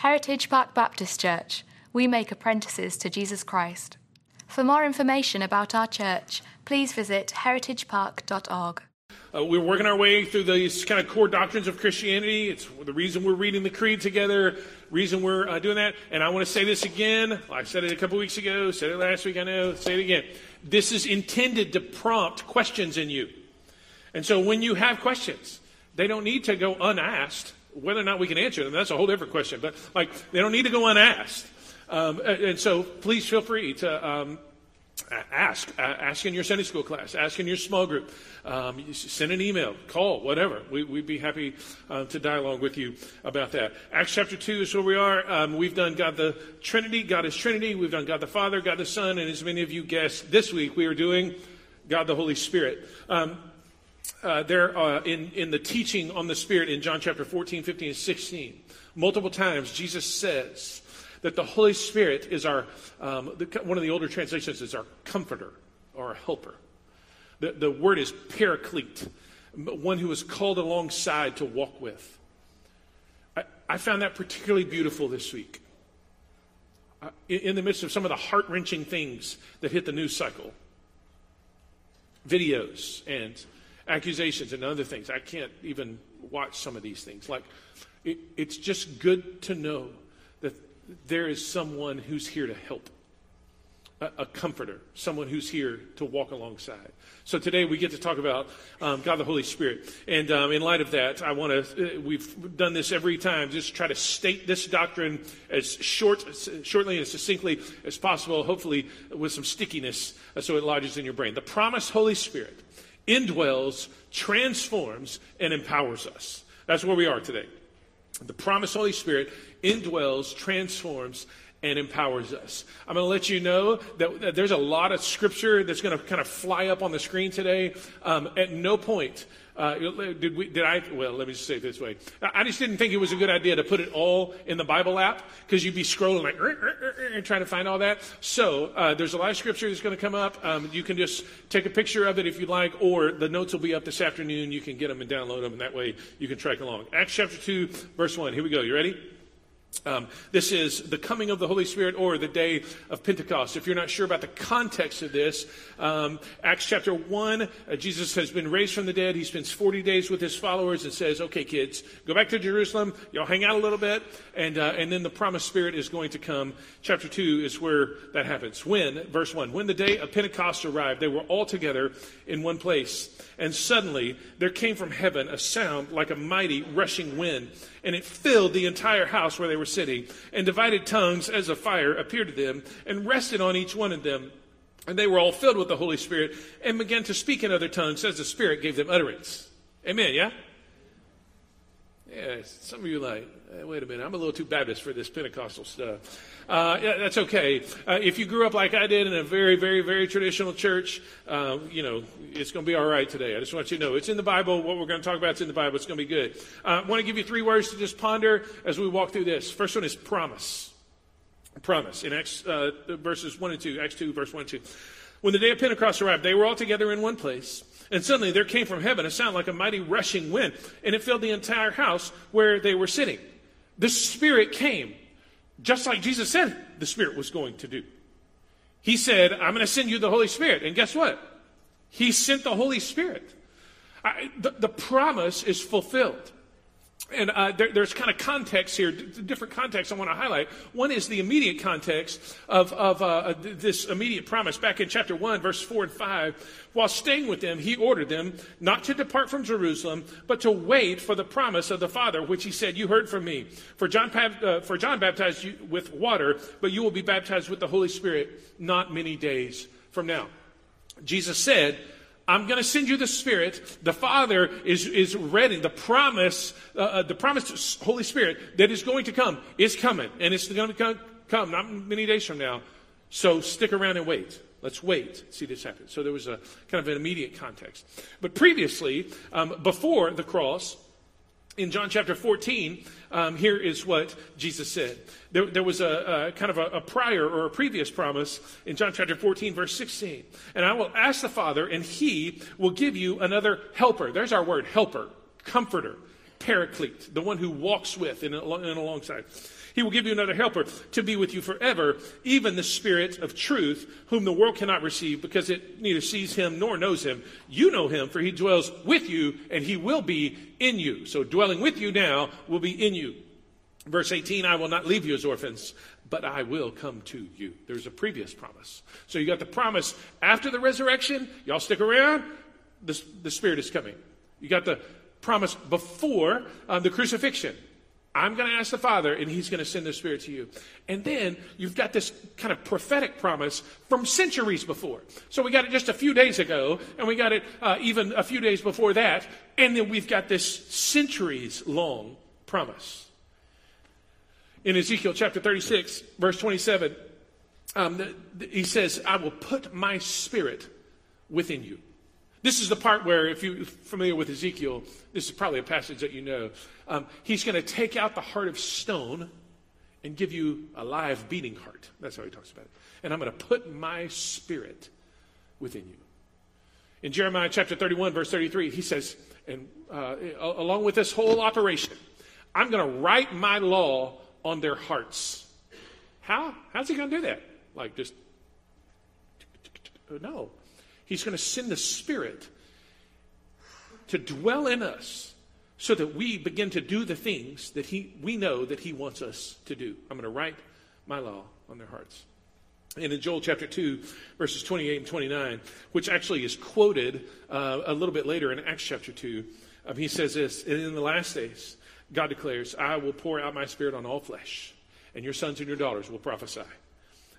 Heritage Park Baptist Church. We make apprentices to Jesus Christ. For more information about our church, please visit heritagepark.org. Uh, we're working our way through these kind of core doctrines of Christianity. It's the reason we're reading the Creed together, reason we're uh, doing that. And I want to say this again. I said it a couple weeks ago, said it last week, I know, say it again. This is intended to prompt questions in you. And so when you have questions, they don't need to go unasked. Whether or not we can answer them, that's a whole different question. But like, they don't need to go unasked. Um, and so please feel free to um, ask. ask in your Sunday school class. Ask in your small group. Um, send an email, call, whatever. We, would be happy uh, to dialogue with you about that. Acts chapter 2 is where we are. Um, we've done God the Trinity, God is Trinity. We've done God the Father, God the Son, and as many of you guessed, this week we are doing God the Holy Spirit. Um, uh, there uh, in, in the teaching on the Spirit in John chapter 14, 15, and 16, multiple times Jesus says that the Holy Spirit is our, um, the, one of the older translations is our comforter or helper. The, the word is paraclete, one who is called alongside to walk with. I, I found that particularly beautiful this week. Uh, in, in the midst of some of the heart wrenching things that hit the news cycle, videos and accusations and other things. I can't even watch some of these things. Like, it, it's just good to know that there is someone who's here to help, a, a comforter, someone who's here to walk alongside. So today we get to talk about um, God the Holy Spirit. And um, in light of that, I want to, uh, we've done this every time, just try to state this doctrine as short, shortly and succinctly as possible, hopefully with some stickiness uh, so it lodges in your brain. The promised Holy Spirit indwells, transforms, and empowers us. That's where we are today. The promised Holy Spirit indwells, transforms, and empowers us. I'm going to let you know that, that there's a lot of scripture that's going to kind of fly up on the screen today. Um, at no point uh, did, we, did I? Well, let me just say it this way. I just didn't think it was a good idea to put it all in the Bible app because you'd be scrolling like trying to find all that. So uh, there's a lot of scripture that's going to come up. Um, you can just take a picture of it if you'd like, or the notes will be up this afternoon. You can get them and download them, and that way you can track along. Acts chapter two, verse one. Here we go. You ready? Um, this is the coming of the Holy Spirit or the day of Pentecost. If you're not sure about the context of this, um, Acts chapter 1, uh, Jesus has been raised from the dead. He spends 40 days with his followers and says, Okay, kids, go back to Jerusalem. Y'all hang out a little bit. And, uh, and then the promised Spirit is going to come. Chapter 2 is where that happens. When, verse 1, when the day of Pentecost arrived, they were all together in one place. And suddenly there came from heaven a sound like a mighty rushing wind and it filled the entire house where they were sitting. And divided tongues as a fire appeared to them and rested on each one of them. And they were all filled with the Holy Spirit and began to speak in other tongues as the Spirit gave them utterance. Amen, yeah? Yeah, some of you like, hey, wait a minute, I'm a little too Baptist for this Pentecostal stuff. Uh, yeah, that's okay. Uh, if you grew up like I did in a very, very, very traditional church, uh, you know, it's going to be all right today. I just want you to know it's in the Bible. What we're going to talk about is in the Bible. It's going to be good. Uh, I want to give you three words to just ponder as we walk through this. First one is promise. Promise in Acts uh, verses 1 and 2, Acts 2, verse 1 and 2. When the day of Pentecost arrived, they were all together in one place. And suddenly there came from heaven a sound like a mighty rushing wind, and it filled the entire house where they were sitting. The Spirit came just like Jesus said the Spirit was going to do. He said, I'm going to send you the Holy Spirit. And guess what? He sent the Holy Spirit. I, the, the promise is fulfilled. And uh, there, there's kind of context here, different contexts I want to highlight. One is the immediate context of, of uh, this immediate promise. Back in chapter 1, verse 4 and 5, while staying with them, he ordered them not to depart from Jerusalem, but to wait for the promise of the Father, which he said, You heard from me. For John, uh, for John baptized you with water, but you will be baptized with the Holy Spirit not many days from now. Jesus said, I'm going to send you the Spirit. The Father is, is ready. The promise, uh, uh the promised Holy Spirit that is going to come is coming. And it's going to come, come not many days from now. So stick around and wait. Let's wait, see this happen. So there was a kind of an immediate context. But previously, um, before the cross, in John chapter 14, um, here is what Jesus said. There, there was a, a, kind of a, a, prior or a previous promise in John chapter 14, verse 16. And I will ask the Father, and he will give you another helper. There's our word, helper, comforter, paraclete, the one who walks with and, and alongside. He will give you another helper to be with you forever, even the Spirit of truth, whom the world cannot receive because it neither sees him nor knows him. You know him, for he dwells with you and he will be in you. So dwelling with you now will be in you. Verse 18, I will not leave you as orphans, but I will come to you. There's a previous promise. So you got the promise after the resurrection. Y'all stick around. The, the Spirit is coming. You got the promise before uh, the crucifixion. I'm going to ask the Father, and He's going to send the Spirit to you. And then you've got this kind of prophetic promise from centuries before. So we got it just a few days ago, and we got it uh, even a few days before that, and then we've got this centuries long promise. In Ezekiel chapter 36, verse 27, um, the, the, he says, I will put my Spirit within you. This is the part where, if you're familiar with Ezekiel, this is probably a passage that you know. Um, he's going to take out the heart of stone and give you a live beating heart. That's how he talks about it. And I'm going to put my spirit within you. In Jeremiah chapter 31, verse 33, he says, and uh, along with this whole operation, I'm going to write my law on their hearts. How? How's he going to do that? Like just, no. He's going to send the Spirit to dwell in us so that we begin to do the things that he, we know that He wants us to do. I'm going to write my law on their hearts. And in Joel chapter 2, verses 28 and 29, which actually is quoted uh, a little bit later in Acts chapter 2, um, he says this In the last days, God declares, I will pour out my spirit on all flesh, and your sons and your daughters will prophesy.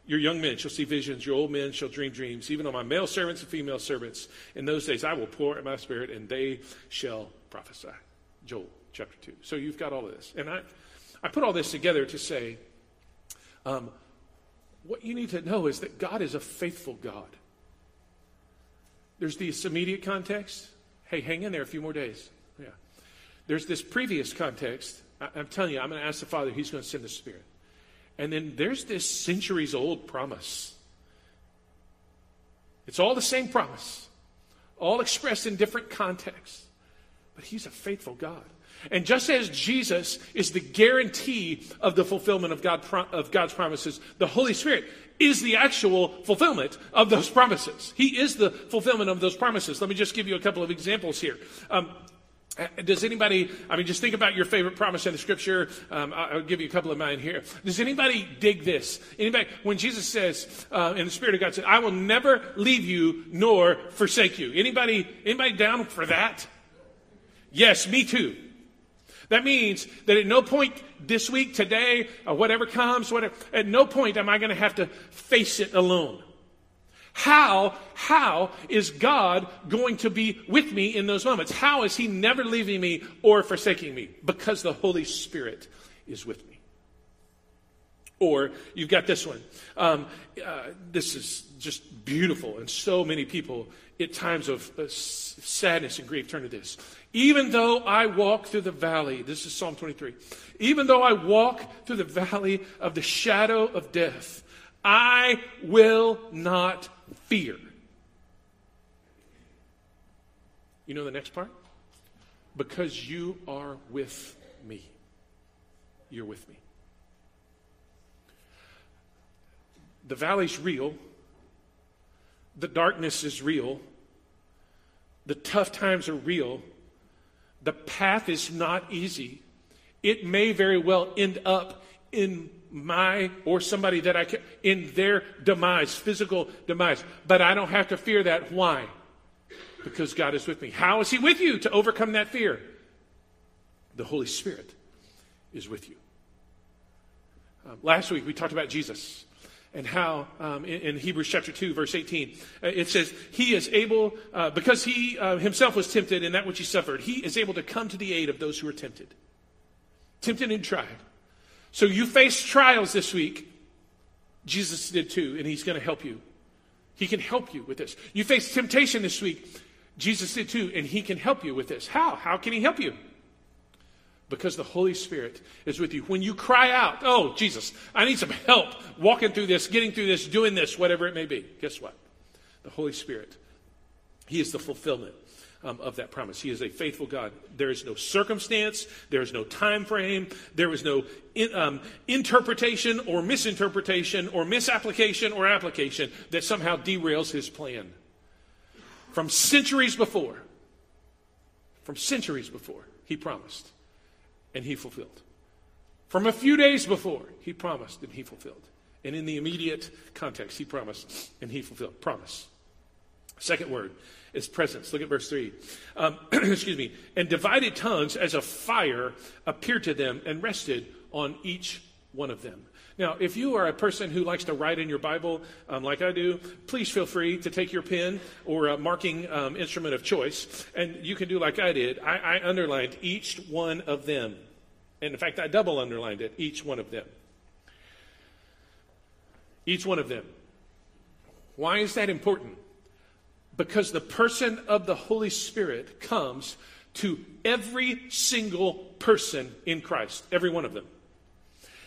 Your young men shall see visions, your old men shall dream dreams. Even on my male servants and female servants, in those days I will pour out my spirit, and they shall prophesy. Joel chapter 2. So you've got all of this. And I, I put all this together to say um, what you need to know is that God is a faithful God. There's this immediate context. Hey, hang in there a few more days. Yeah. There's this previous context. I, I'm telling you, I'm going to ask the Father, He's going to send the Spirit. And then there's this centuries old promise. It's all the same promise, all expressed in different contexts. But He's a faithful God. And just as Jesus is the guarantee of the fulfillment of, God, of, God's promises, the Holy Spirit is the actual fulfillment of those promises. He is the fulfillment of those promises. Let me just give you a couple of examples here. Um, does anybody, I mean, just think about your favorite promise in the scripture. Um, I'll give you a couple of mine here. Does anybody dig this? Anybody, when Jesus says, uh, in the Spirit of God said, I will never leave you nor forsake you. Anybody, anybody down for that? Yes, me too. That means that at no point this week, today, whatever comes, whatever, at no point am I going to have to face it alone. How, how is God going to be with me in those moments? How is He never leaving me or forsaking me? Because the Holy Spirit is with me. Or you've got this one. Um, uh, this is just beautiful, and so many people at times of uh, sadness and grief turn to this. Even though I walk through the valley, this is Psalm 23. Even though I walk through the valley of the shadow of death, I will not fear. You know the next part? Because you are with me. You're with me. The valley's real. The darkness is real. The tough times are real. The path is not easy. It may very well end up in my or somebody that I can in their demise, physical demise. But I don't have to fear that. Why? Because God is with me. How is He with you to overcome that fear? The Holy Spirit is with you. Um, last week we talked about Jesus and how um, in, in, Hebrews chapter 2, verse 18, uh, it says, He is able, uh, because He uh, Himself was tempted in that which He suffered, He is able to come to the aid of those who are tempted. Tempted and tried. So you face trials this week. Jesus did too, and he's going to help you. He can help you with this. You face temptation this week. Jesus did too, and he can help you with this. How? How can he help you? Because the Holy Spirit is with you. When you cry out, Oh, Jesus, I need some help walking through this, getting through this, doing this, whatever it may be, guess what? The Holy Spirit, He is the fulfillment um, of that promise. He is a faithful God. There is no circumstance, there is no time frame, there is no in, um, interpretation or misinterpretation or misapplication or application that somehow derails his plan. From centuries before, from centuries before, he promised and he fulfilled. From a few days before, he promised and he fulfilled. And in the immediate context, he promised and he fulfilled. Promise. Second word is presence. Look at verse 3. Um, excuse me. And divided tongues as a fire appeared to them and rested on each one of them. Now, if you are a person who likes to write in your Bible um, like I do, please feel free to take your pen or a marking um, instrument of choice, and you can do like I did. I, I underlined each one of them. And in fact, I double underlined it, each one of them. Each one of them. Why is that important? Because the person of the Holy Spirit comes to every single person in Christ, every one of them.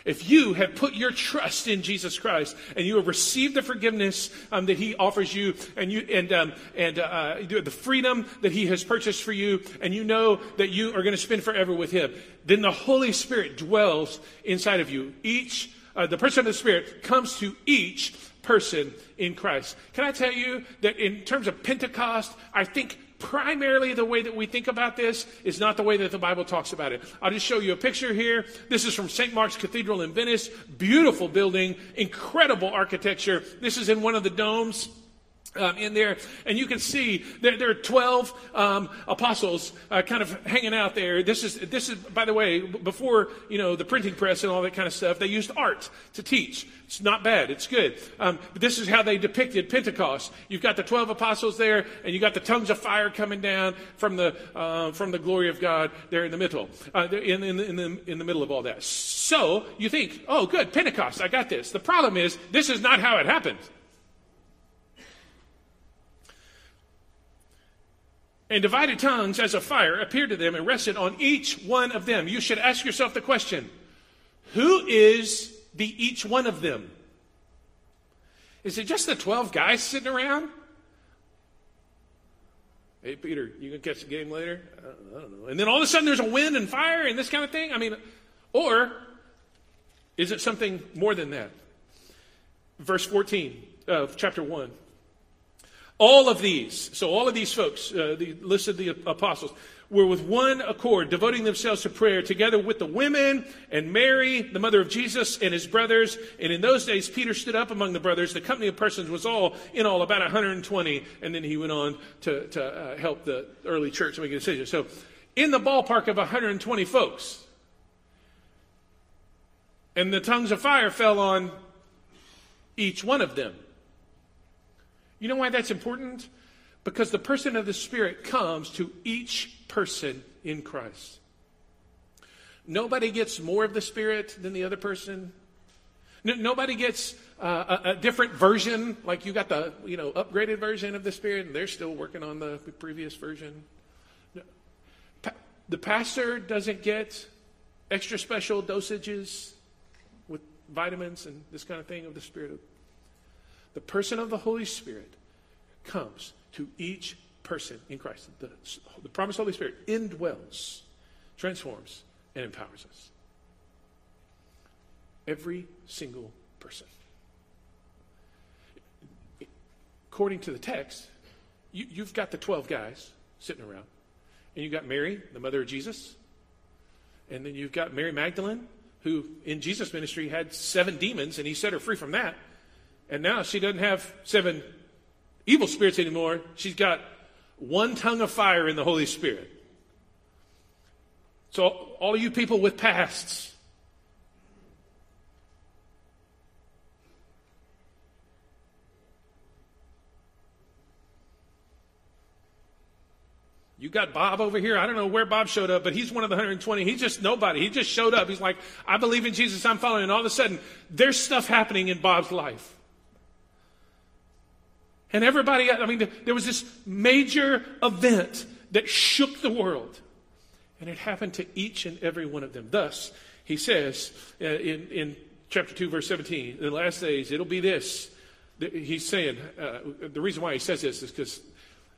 If you have put your trust in Jesus Christ and you have received the forgiveness um, that He offers you, and you and um, and uh, the freedom that He has purchased for you, and you know that you are going to spend forever with Him, then the Holy Spirit dwells inside of you. Each uh, the person of the Spirit comes to each person in Christ. Can I tell you that in terms of Pentecost, I think primarily the way that we think about this is not the way that the Bible talks about it. I'll just show you a picture here. This is from St. Mark's Cathedral in Venice. Beautiful building, incredible architecture. This is in one of the domes um, in there, and you can see there, there are 12 um, apostles uh, kind of hanging out there. This is, this is, by the way, before you know the printing press and all that kind of stuff, they used art to teach. It's not bad. It's good. Um, but this is how they depicted Pentecost. You've got the 12 apostles there, and you got the tongues of fire coming down from the uh, from the glory of God there in the middle, uh, in, in, in, the, in the middle of all that. So you think, oh, good, Pentecost. I got this. The problem is, this is not how it happened. And divided tongues as a fire appeared to them and rested on each one of them. You should ask yourself the question who is the each one of them? Is it just the 12 guys sitting around? Hey, Peter, you going to catch the game later? I don't know. And then all of a sudden there's a wind and fire and this kind of thing? I mean, or is it something more than that? Verse 14 of chapter 1. All of these, so all of these folks, uh, the list of the apostles, were with one accord, devoting themselves to prayer, together with the women and Mary, the mother of Jesus, and his brothers. And in those days, Peter stood up among the brothers. The company of persons was all, in all, about 120. And then he went on to, to uh, help the early church make a decision. So, in the ballpark of 120 folks. And the tongues of fire fell on each one of them. You know why that's important? Because the person of the Spirit comes to each person in Christ. Nobody gets more of the Spirit than the other person. No, nobody gets uh, a, a, different version, like you got the you know upgraded version of the Spirit, and they're still working on the previous version. No. Pa- the pastor doesn't get extra special dosages with vitamins and this kind of thing of the Spirit the person of the Holy Spirit comes to each person in Christ. The, the promised Holy Spirit indwells, transforms, and empowers us. Every single person. According to the text, you, you've got the 12 guys sitting around. And you've got Mary, the mother of Jesus. And then you've got Mary Magdalene, who in Jesus' ministry had seven demons, and he set her free from that. And now she doesn't have seven evil spirits anymore. She's got one tongue of fire in the Holy Spirit. So, all of you people with pasts, You got Bob over here. I don't know where Bob showed up, but he's one of the 120. He's just nobody. He just showed up. He's like, I believe in Jesus. I'm following. And all of a sudden, there's stuff happening in Bob's life. And everybody, I mean, there was this major event that shook the world. And it happened to each and every one of them. Thus, he says uh, in, in chapter 2, verse 17, in the last days, it'll be this. He's saying, uh, the reason why he says this is because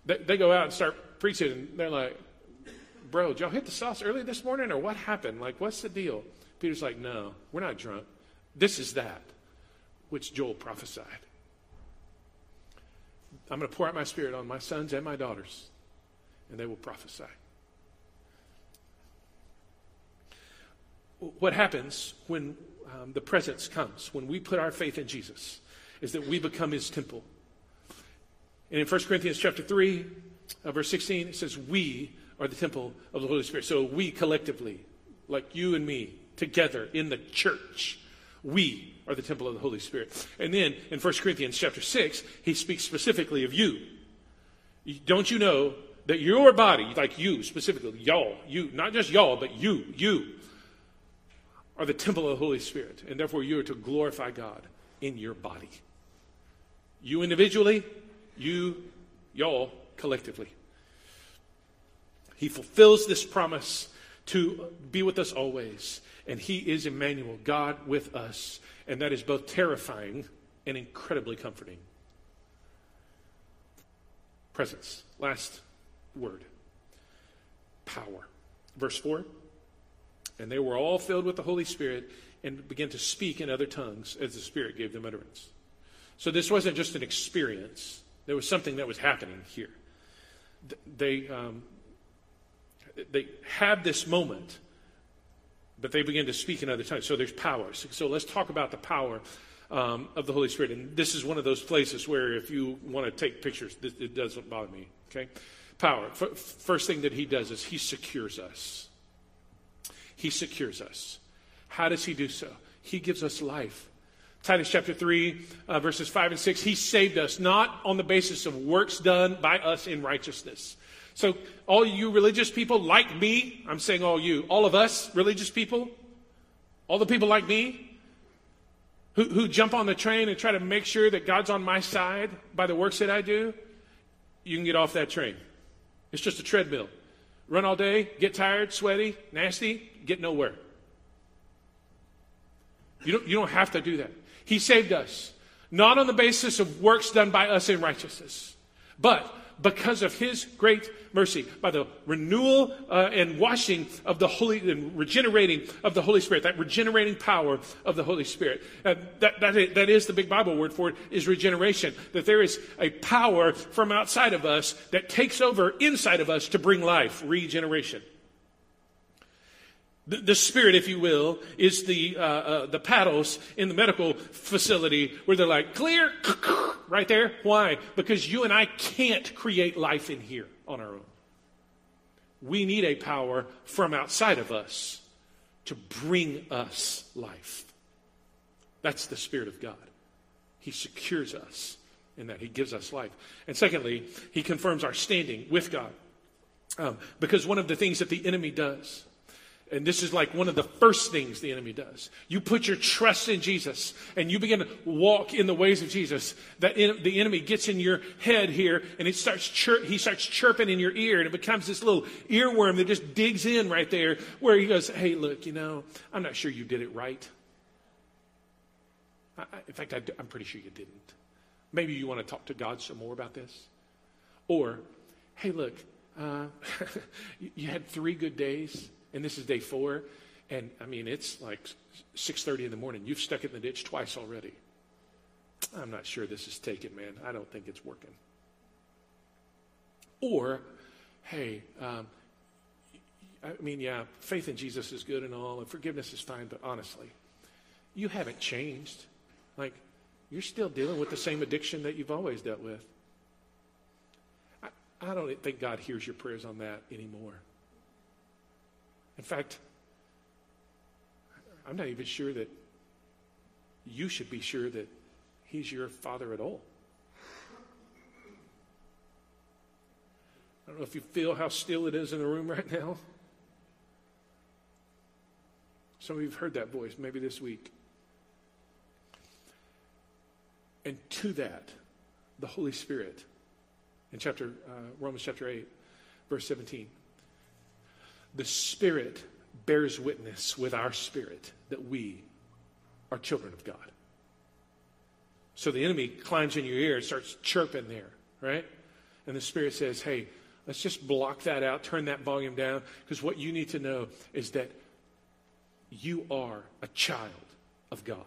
they, they, go out and start preaching, and they're like, Bro, y'all hit the sauce early this morning, or what happened? Like, what's the deal? Peter's like, No, we're not drunk. This is that which Joel prophesied. I'm going to pour out my spirit on my sons and my daughters, and they will prophesy. What happens when um, the presence comes, when we put our faith in Jesus, is that we become his temple. And in 1 Corinthians chapter 3, uh, verse 16, it says, We are the temple of the Holy Spirit. So we collectively, like you and me, together in the church, we are the temple of the Holy Spirit. And then in 1 Corinthians chapter 6, he speaks specifically of you. Don't you know that your body, like you specifically, y'all, you, not just y'all, but you, you, are the temple of the Holy Spirit. And therefore you are to glorify God in your body. You individually, you, y'all collectively. He fulfills this promise to be with us always. And He is Emmanuel, God with us. And that is both terrifying and incredibly comforting. Presence. Last word power. Verse 4 And they were all filled with the Holy Spirit and began to speak in other tongues as the Spirit gave them utterance. So this wasn't just an experience, there was something that was happening here. They, um, they had this moment, but they begin to speak in other tongues. So there's power. So, let's talk about the power um, of the Holy Spirit. And this is one of those places where if you want to take pictures, this, it doesn't bother me. Okay? Power. F- first thing that he does is he secures us. He secures us. How does he do so? He gives us life. Titus chapter 3, uh, verses 5 and 6. He saved us not on the basis of works done by us in righteousness. So, all you religious people like me, I'm saying all you, all of us religious people, all the people like me, who, who jump on the train and try to make sure that God's on my side by the works that I do, you can get off that train. It's just a treadmill. Run all day, get tired, sweaty, nasty, get nowhere. You don't, you don't have to do that. He saved us, not on the basis of works done by us in righteousness, but because of his great mercy, by the renewal uh, and washing of the Holy, and regenerating of the Holy Spirit, that regenerating power of the Holy Spirit. Uh, that, that, is, that is the big Bible word for it, is regeneration. That there is a power from outside of us that takes over inside of us to bring life, regeneration. The, spirit, if you will, is the, uh, uh, the paddles in the medical facility where they're like, clear, right there. Why? Because you and I can't create life in here on our own. We need a power from outside of us to bring us life. That's the Spirit of God. He secures us in that. He gives us life. And secondly, He confirms our standing with God. Um, because one of the things that the enemy does and this is like one of the first things the enemy does. You put your trust in Jesus and you begin to walk in the ways of Jesus. That in, the enemy gets in your head here and it starts chir- he starts chirping in your ear and it becomes this little earworm that just digs in right there where he goes, Hey, look, you know, I'm not sure you did it right. I, in fact, I, I'm pretty sure you didn't. Maybe you want to talk to God some more about this. Or, hey, look, uh, you had three good days and this is day four, and I mean it's like 6:30 in the morning. You've stuck it in the ditch twice already. I'm not sure this is taken, man. I don't think it's working. Or, hey, um, I mean, yeah, faith in Jesus is good and all, and forgiveness is fine, but honestly, you haven't changed. Like, you're still dealing with the same addiction that you've always dealt with. I, I don't think God hears your prayers on that anymore. In fact, I'm not even sure that you should be sure that he's your father at all. I don't know if you feel how still it is in the room right now. Some of you have heard that voice, maybe this week. And to that, the Holy Spirit, in chapter uh, Romans chapter 8, verse 17, the Spirit bears witness with our spirit that we are children of God. So the enemy climbs in your ear and starts chirping there, right? And the Spirit says, Hey, Let's just block that out, turn that volume down, because what you need to know is that you are a child of God.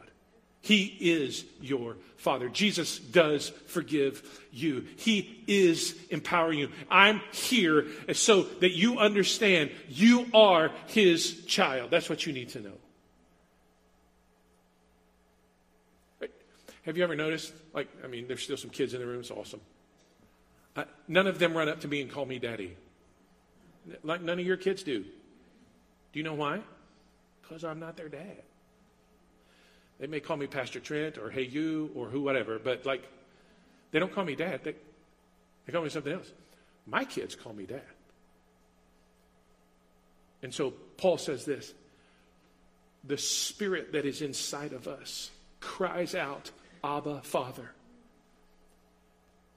He is your Father. Jesus does forgive you. He is empowering you. I'm here so that you understand you are His child. That's what you need to know. Have you ever noticed? Like, I mean, there's still some kids in the room. It's awesome. Uh, none of them run up to me and call me daddy. Like none of your kids do. Do you know why? Because I'm not their dad. They may call me Pastor Trent or Hey You or who, whatever, but like, they don't call me dad. They, they call me something else. My kids call me dad. And so Paul says this the spirit that is inside of us cries out, Abba, Father.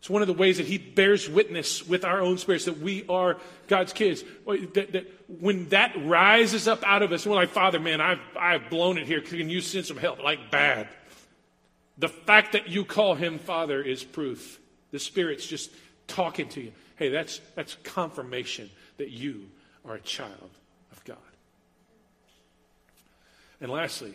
It's one of the ways that he bears witness with our own spirits that we are God's kids. That, that when that rises up out of us, we're like, Father, man, I've, I've blown it here. Can you send some help? Like bad. The fact that you call him Father is proof. The Spirit's just talking to you. Hey, that's, that's confirmation that you are a child of God. And lastly,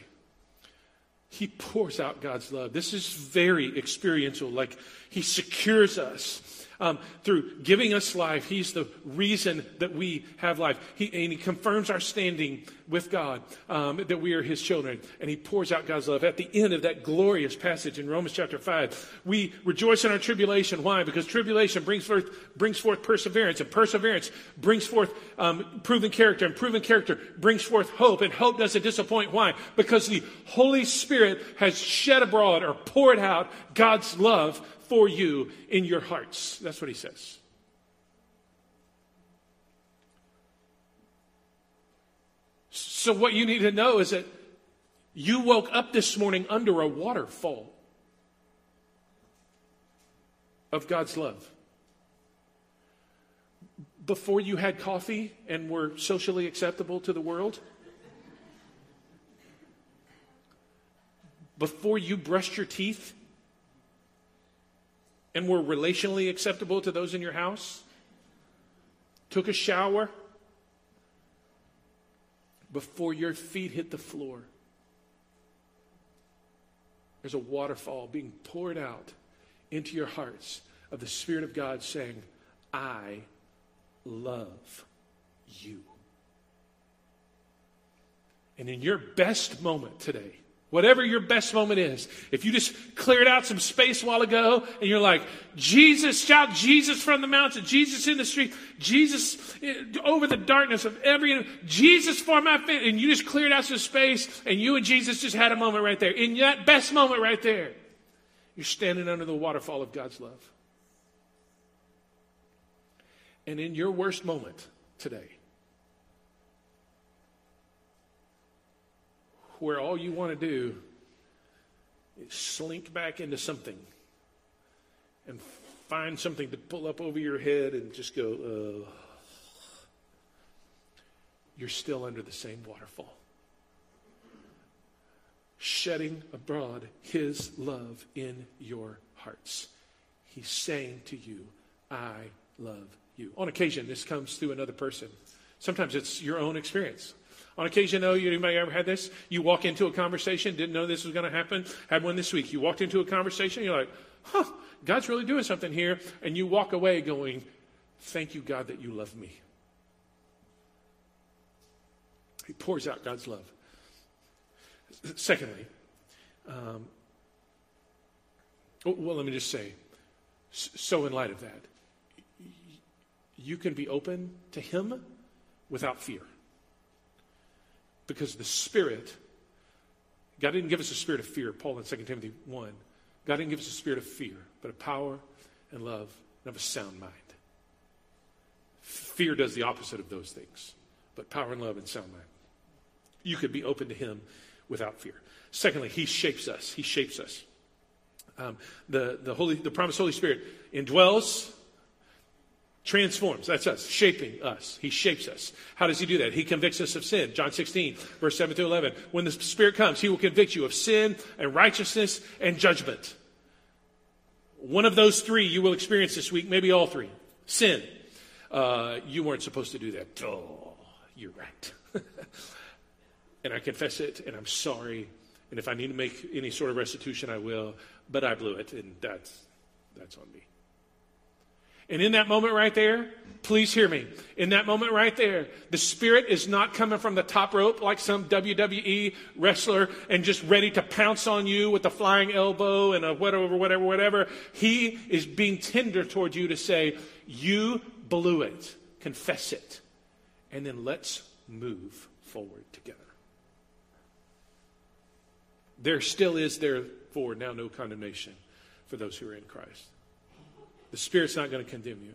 he pours out God's love. This is very experiential. Like he secures us um, through giving us life. He's the reason that we have life. He, and he confirms our standing with God, um, that we are his children. And he pours out God's love. At the end of that glorious passage in Romans chapter 5, we rejoice in our tribulation. Why? Because tribulation brings forth, brings forth perseverance, and perseverance brings forth um, proven character, and proven character brings forth hope, and hope doesn't disappoint. Why? Because the Holy Spirit has shed abroad or poured out God's love for you in your hearts. That's what he says. So, what you need to know is that you woke up this morning under a waterfall of God's love. Before you had coffee and were socially acceptable to the world, before you brushed your teeth and were relationally acceptable to those in your house, took a shower before your feet hit the floor. There's a waterfall being poured out into your hearts of the Spirit of God saying, I love you. And in your best moment today, Whatever your best moment is. If you just cleared out some space a while ago and you're like, Jesus, shout Jesus from the mountain, Jesus in the street, Jesus eh, over the darkness of every, Jesus for my family, and you just cleared out some space and you and Jesus just had a moment right there. In that best moment right there, you're standing under the waterfall of God's love. And in your worst moment today, where all you want to do is slink back into something and find something to pull up over your head and just go, uh, you're still under the same waterfall. Shedding abroad his love in your hearts. He's saying to you, I love you. On occasion, this comes through another person. Sometimes it's your own experience. On occasion, though, anybody ever had this? You walk into a conversation, didn't know this was going to happen. Had one this week. You walked into a conversation, you're like, huh, God's really doing something here. And you walk away going, thank you, God, that you love me. He pours out God's love. Secondly, um, well, let me just say, so in light of that, you can be open to Him without fear. Because the Spirit, God didn't give us a spirit of fear, Paul in 2 Timothy 1. God didn't give us a spirit of fear, but of power and love and of a sound mind. Fear does the opposite of those things, but power and love and sound mind. You could be open to Him without fear. Secondly, He shapes us. He shapes us. Um, the, the, Holy, the promised Holy Spirit indwells transforms. That's us, shaping us. He shapes us. How does he do that? He convicts us of sin. John 16, verse 7 through 11. When the Spirit comes, he will convict you of sin and righteousness and judgment. One of those three you will experience this week, maybe all three. Sin. uh, you weren't supposed to do that. Oh, you're right. and I confess it, and I'm sorry. And if I need to make any sort of restitution, I will. But I blew it, and that's, that's on me. And in that moment right there, please hear me. In that moment right there, the Spirit is not coming from the top rope like some WWE wrestler and just ready to pounce on you with a flying elbow and a whatever, whatever, whatever. He is being tender towards you to say, You blew it. Confess it. And then let's move forward together. There still is, therefore, now no condemnation for those who are in Christ. The Spirit's not going to condemn you.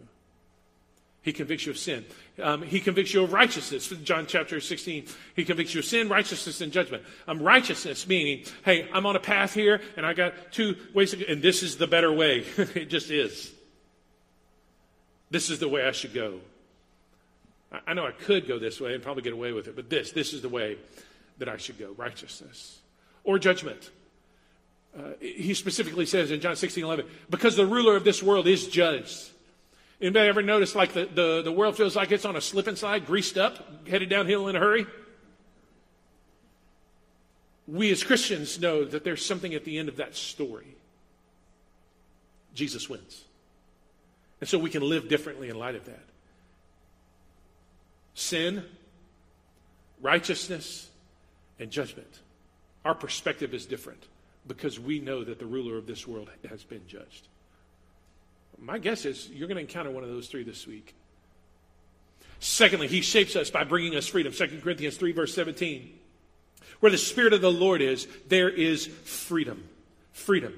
He convicts you of sin. Um, he convicts you of righteousness. John chapter 16, he convicts you of sin, righteousness, and judgment. Um, righteousness meaning, hey, I'm on a path here, and I got two ways, to, and this is the better way. it just is. This is the way I should go. I, I know I could go this way and probably get away with it, but this, this is the way that I should go. Righteousness. Or judgment. Uh, he specifically says in John 16, 11, because the ruler of this world is judged. Anybody ever notice like the, the, the world feels like it's on a slip and slide, greased up, headed downhill in a hurry? We as Christians know that there's something at the end of that story. Jesus wins. And so we can live differently in light of that. Sin, righteousness, and judgment. Our perspective is different because we know that the ruler of this world has been judged. My guess is you're going to encounter one of those three this week. Secondly, he shapes us by bringing us freedom. 2 Corinthians 3, verse 17. Where the Spirit of the Lord is, there is freedom. Freedom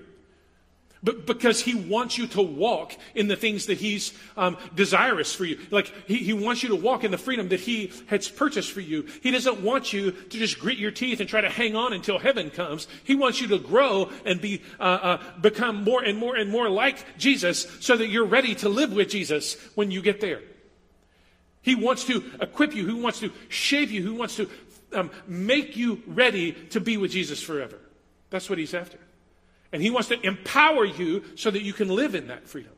but because he wants you to walk in the things that he's um, desirous for you. Like he, he wants you to walk in the freedom that he has purchased for you. He doesn't want you to just grit your teeth and try to hang on until heaven comes. He wants you to grow and be uh, uh, become more and more and more like Jesus, so that you're ready to live with Jesus when you get there. He wants to equip you. He wants to shape you. He wants to um, make you ready to be with Jesus forever. That's what he's after. And He wants to empower you so that you can live in that freedom.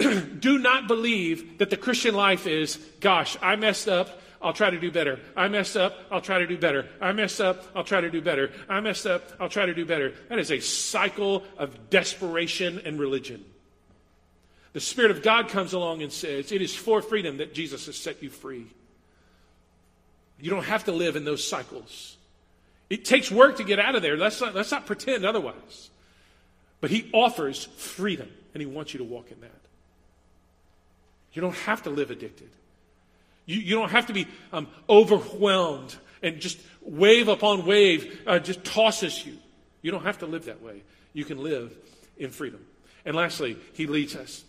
do not believe that the Christian life is, gosh, I messed up. I'll try to do better. I messed up. I'll try to do better. I messed up. I'll try to do better. I messed up. I'll try to do better. That is a cycle of desperation and religion. The Spirit of God comes along and says, It is for freedom that Jesus has set you free. You don't have to live in those cycles. It takes work to get out of there. Let's not, let's not pretend otherwise. But he offers freedom, and he wants you to walk in that. You don't have to live addicted. You, you don't have to be um, overwhelmed and just wave upon wave uh, just tosses you. You don't have to live that way. You can live in freedom. And lastly, he leads us.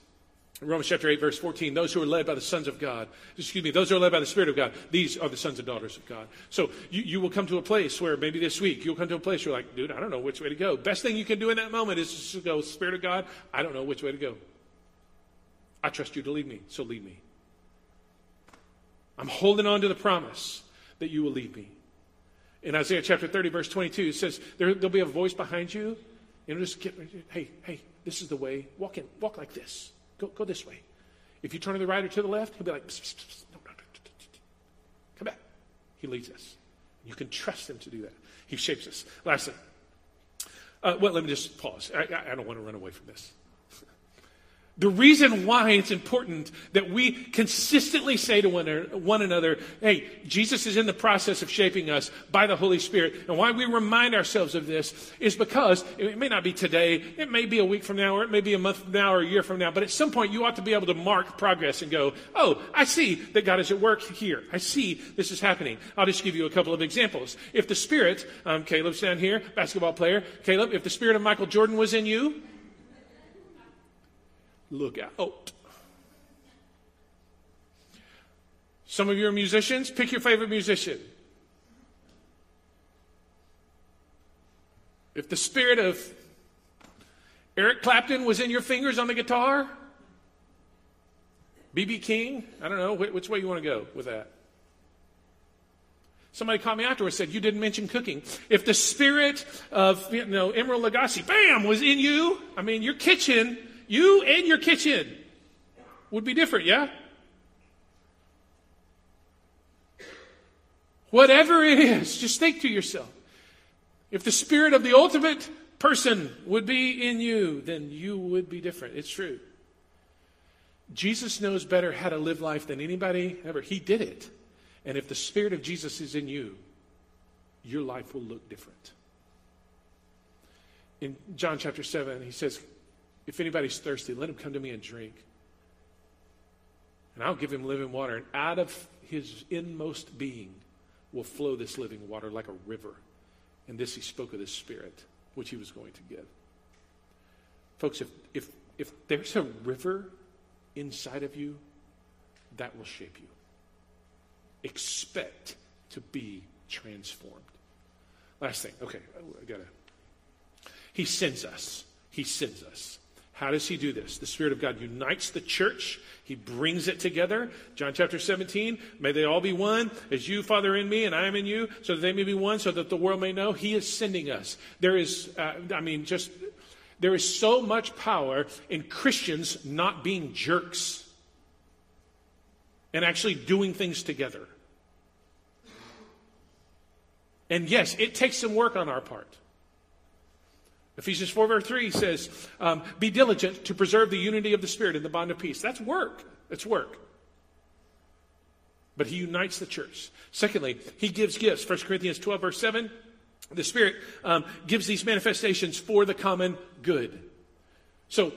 Romans chapter 8, verse 14, those who are led by the sons of God, excuse me, those who are led by the Spirit of God, these are the sons and daughters of God. So you, you will come to a place where maybe this week you'll come to a place where you're like, dude, I don't know which way to go. Best thing you can do in that moment is just go, Spirit of God, I don't know which way to go. I trust you to lead me, so lead me. I'm holding on to the promise that you will lead me. In Isaiah chapter 30, verse 22, it says, there, will be a voice behind you. You know, just get, hey, hey, this is the way. Walk in, walk like this. Go, go this way. If you turn to the right or to the left, he'll be like, no, no, no, come back. He leads us. You can trust him to do that. He shapes us. Lastly, uh, well, let me just pause. I, I don't want to run away from this. The reason why it's important that we consistently say to one, one, another, hey, Jesus is in the process of shaping us by the Holy Spirit. And why we remind ourselves of this is because it may not be today, it may be a week from now, or it may be a month from now, or a year from now, but at some point you ought to be able to mark progress and go, oh, I see that God is at work here. I see this is happening. I'll just give you a couple of examples. If the Spirit, um, Caleb's down here, basketball player, Caleb, if the Spirit of Michael Jordan was in you, look out. Some of you are musicians, pick your favorite musician. If the spirit of Eric Clapton was in your fingers on the guitar, B.B. King, I don't know, which way you want to go with that. Somebody called me afterwards and said, You didn't mention cooking. If the spirit of, you know, Emeril Lagasse, bam, was in you, I mean, your kitchen you and your kitchen would be different, yeah? Whatever it is, just think to yourself. If the spirit of the ultimate person would be in you, then you would be different. It's true. Jesus knows better how to live life than anybody ever. He did it. And if the spirit of Jesus is in you, your life will look different. In John chapter 7, he says, If anybody's thirsty, let him come to me and drink. And I'll give him living water. And out of his inmost being will flow this living water like a river. And this he spoke of the Spirit, which he was going to give. Folks, if, if, if there's a river inside of you, that will shape you. Expect to be transformed. Last thing. Okay, I got to. He sends us. He sends us. How does he do this? The Spirit of God unites the church. He brings it together. John chapter 17, may they all be one, as you, Father, in me, and I am in you, so that they may be one, so that the world may know. He is sending us. There is, uh, I mean, just, there is so much power in Christians not being jerks and actually doing things together. And yes, it takes some work on our part. Ephesians 4, verse 3 says, um, Be diligent to preserve the unity of the Spirit in the bond of peace. That's work. That's work. But he unites the church. Secondly, he gives gifts. 1 Corinthians 12, verse 7. The Spirit um, gives these manifestations for the common good. So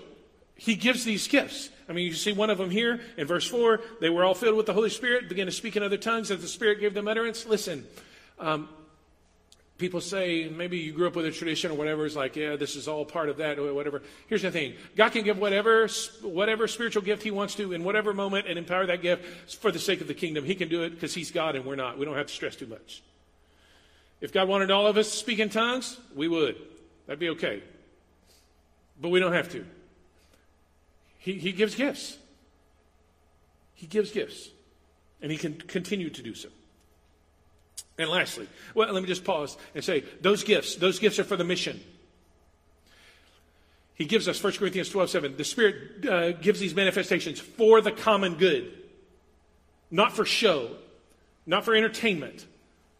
he gives these gifts. I mean, you see one of them here in verse 4. They were all filled with the Holy Spirit, began to speak in other tongues as the Spirit gave them utterance. Listen, um, people say maybe you grew up with a tradition or whatever it's like yeah this is all part of that or whatever. Here's the thing. God can give whatever whatever spiritual gift he wants to in whatever moment and empower that gift for the sake of the kingdom. He can do it because he's god and we're not. We don't have to stress too much. If god wanted all of us to speak in tongues we would. That'd be okay. But we don't have to. He, he gives gifts. He gives gifts. And he can continue to do so and lastly, well, let me just pause and say those gifts, those gifts are for the mission. He gives us 1 Corinthians 12 7. The Spirit uh, gives these manifestations for the common good, not for show, not for entertainment,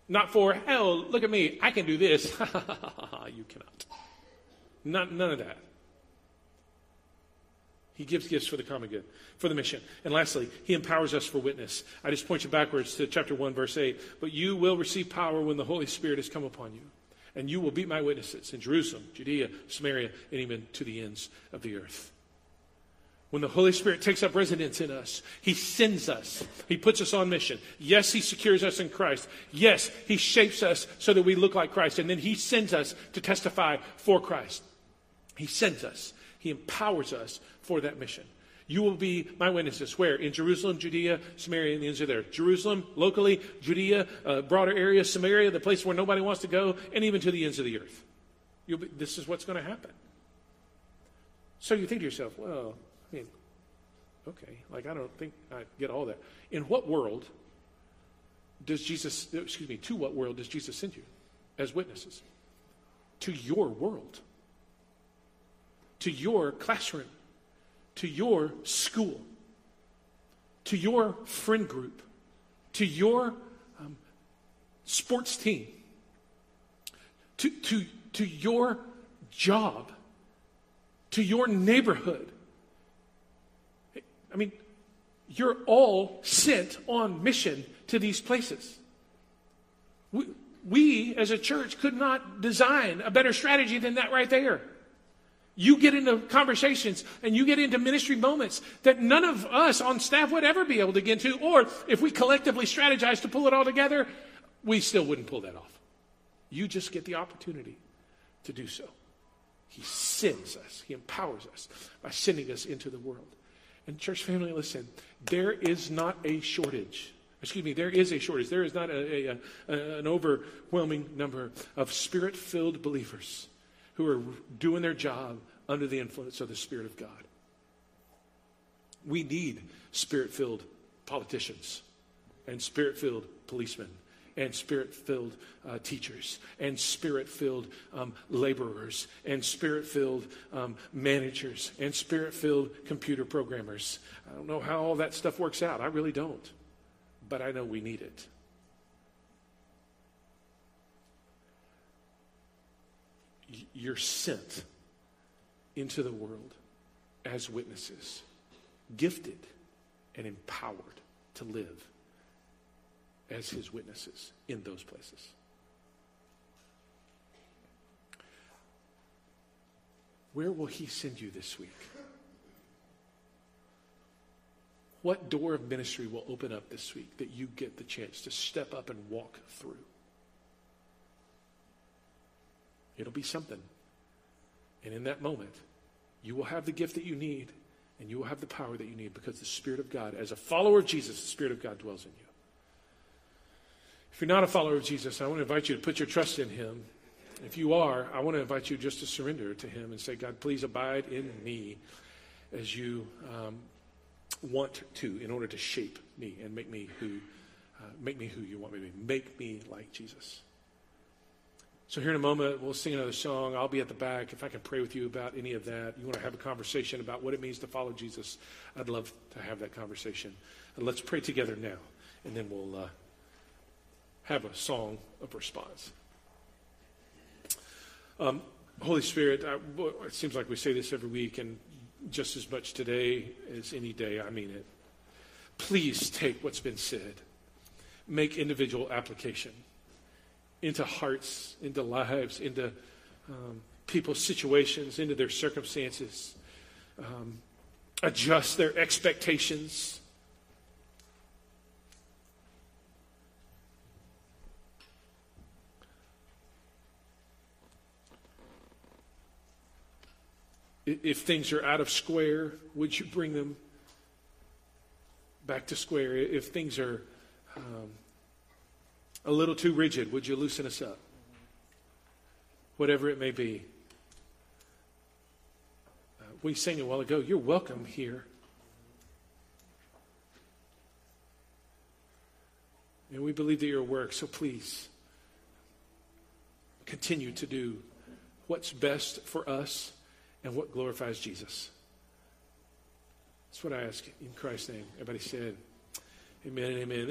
not for, hell, look at me, I can do this. you cannot. Not, none of that. He gives gifts for the common good, for the mission. And lastly, he empowers us for witness. I just point you backwards to chapter 1, verse 8. But you will receive power when the Holy Spirit has come upon you. And you will be my witnesses in Jerusalem, Judea, Samaria, and even to the ends of the earth. When the Holy Spirit takes up residence in us, He sends us. He puts us on mission. Yes, He secures us in Christ. Yes, He shapes us so that we look like Christ. And then He sends us to testify for Christ. He sends us. He empowers us for that mission. You will be my witnesses. Where? In Jerusalem, Judea, Samaria, and the ends of there. Jerusalem, locally, Judea, uh, broader area, Samaria, the place where nobody wants to go, and even to the ends of the earth. Be, this is what's going to happen. So you think to yourself, well, I mean, okay, like I don't think I get all that. In what world does Jesus, excuse me, to what world does Jesus send you as witnesses? To your world, to your classroom to your school, to your friend group, to your um, sports team, to, to, to your job, to your neighborhood. I mean, you're all sent on mission to these places. We, we, as a church, could not design a better strategy than that right there. You get into conversations and you get into ministry moments that none of us on staff would ever be able to get into, or if we collectively strategize to pull it all together, we still wouldn't pull that off. You just get the opportunity to do so. He sends us, He empowers us by sending us into the world. And, church family, listen, there is not a shortage. Excuse me, there is a shortage. There is not a, a, a an overwhelming number of spirit filled believers who are doing their job under the influence of the Spirit of God. We need spirit filled politicians and spirit filled policemen and spirit filled uh, teachers and spirit filled um, laborers and spirit filled um, managers and spirit filled computer programmers. I don't know how all that stuff works out. I really don't. But I know we need it. You're sent into the world as witnesses, gifted and empowered to live as his witnesses in those places. Where will he send you this week? What door of ministry will open up this week that you get the chance to step up and walk through? It'll be something. And in that moment, you will have the gift that you need and you will have the power that you need because the Spirit of God, as a follower of Jesus, the Spirit of God dwells in you. If you're not a follower of Jesus, I want to invite you to put your trust in Him. If you are, I want to invite you just to surrender to Him and say, God, please abide in me as you um, want to in order to shape me and make me who, uh, make me who you want me to be. Make me like Jesus. So, here in a moment, we'll sing another song. I'll be at the back. If I can pray with you about any of that, you want to have a conversation about what it means to follow Jesus, I'd love to have that conversation. And let's pray together now, and then we'll uh, have a song of response. Um, Holy Spirit, I, it seems like we say this every week, and just as much today as any day, I mean it. Please take what's been said, make individual application into hearts, into lives, into um, people's situations, into their circumstances, um, adjust their expectations. If things are out of square, would you bring them back to square? If things are um, a little too rigid, would you loosen us up? Whatever it may be. Uh, we sang a while ago, you're welcome here. And we believe that your work, so please continue to do what's best for us and what glorifies Jesus. That's what I ask in Christ's name. Everybody said, Amen amen.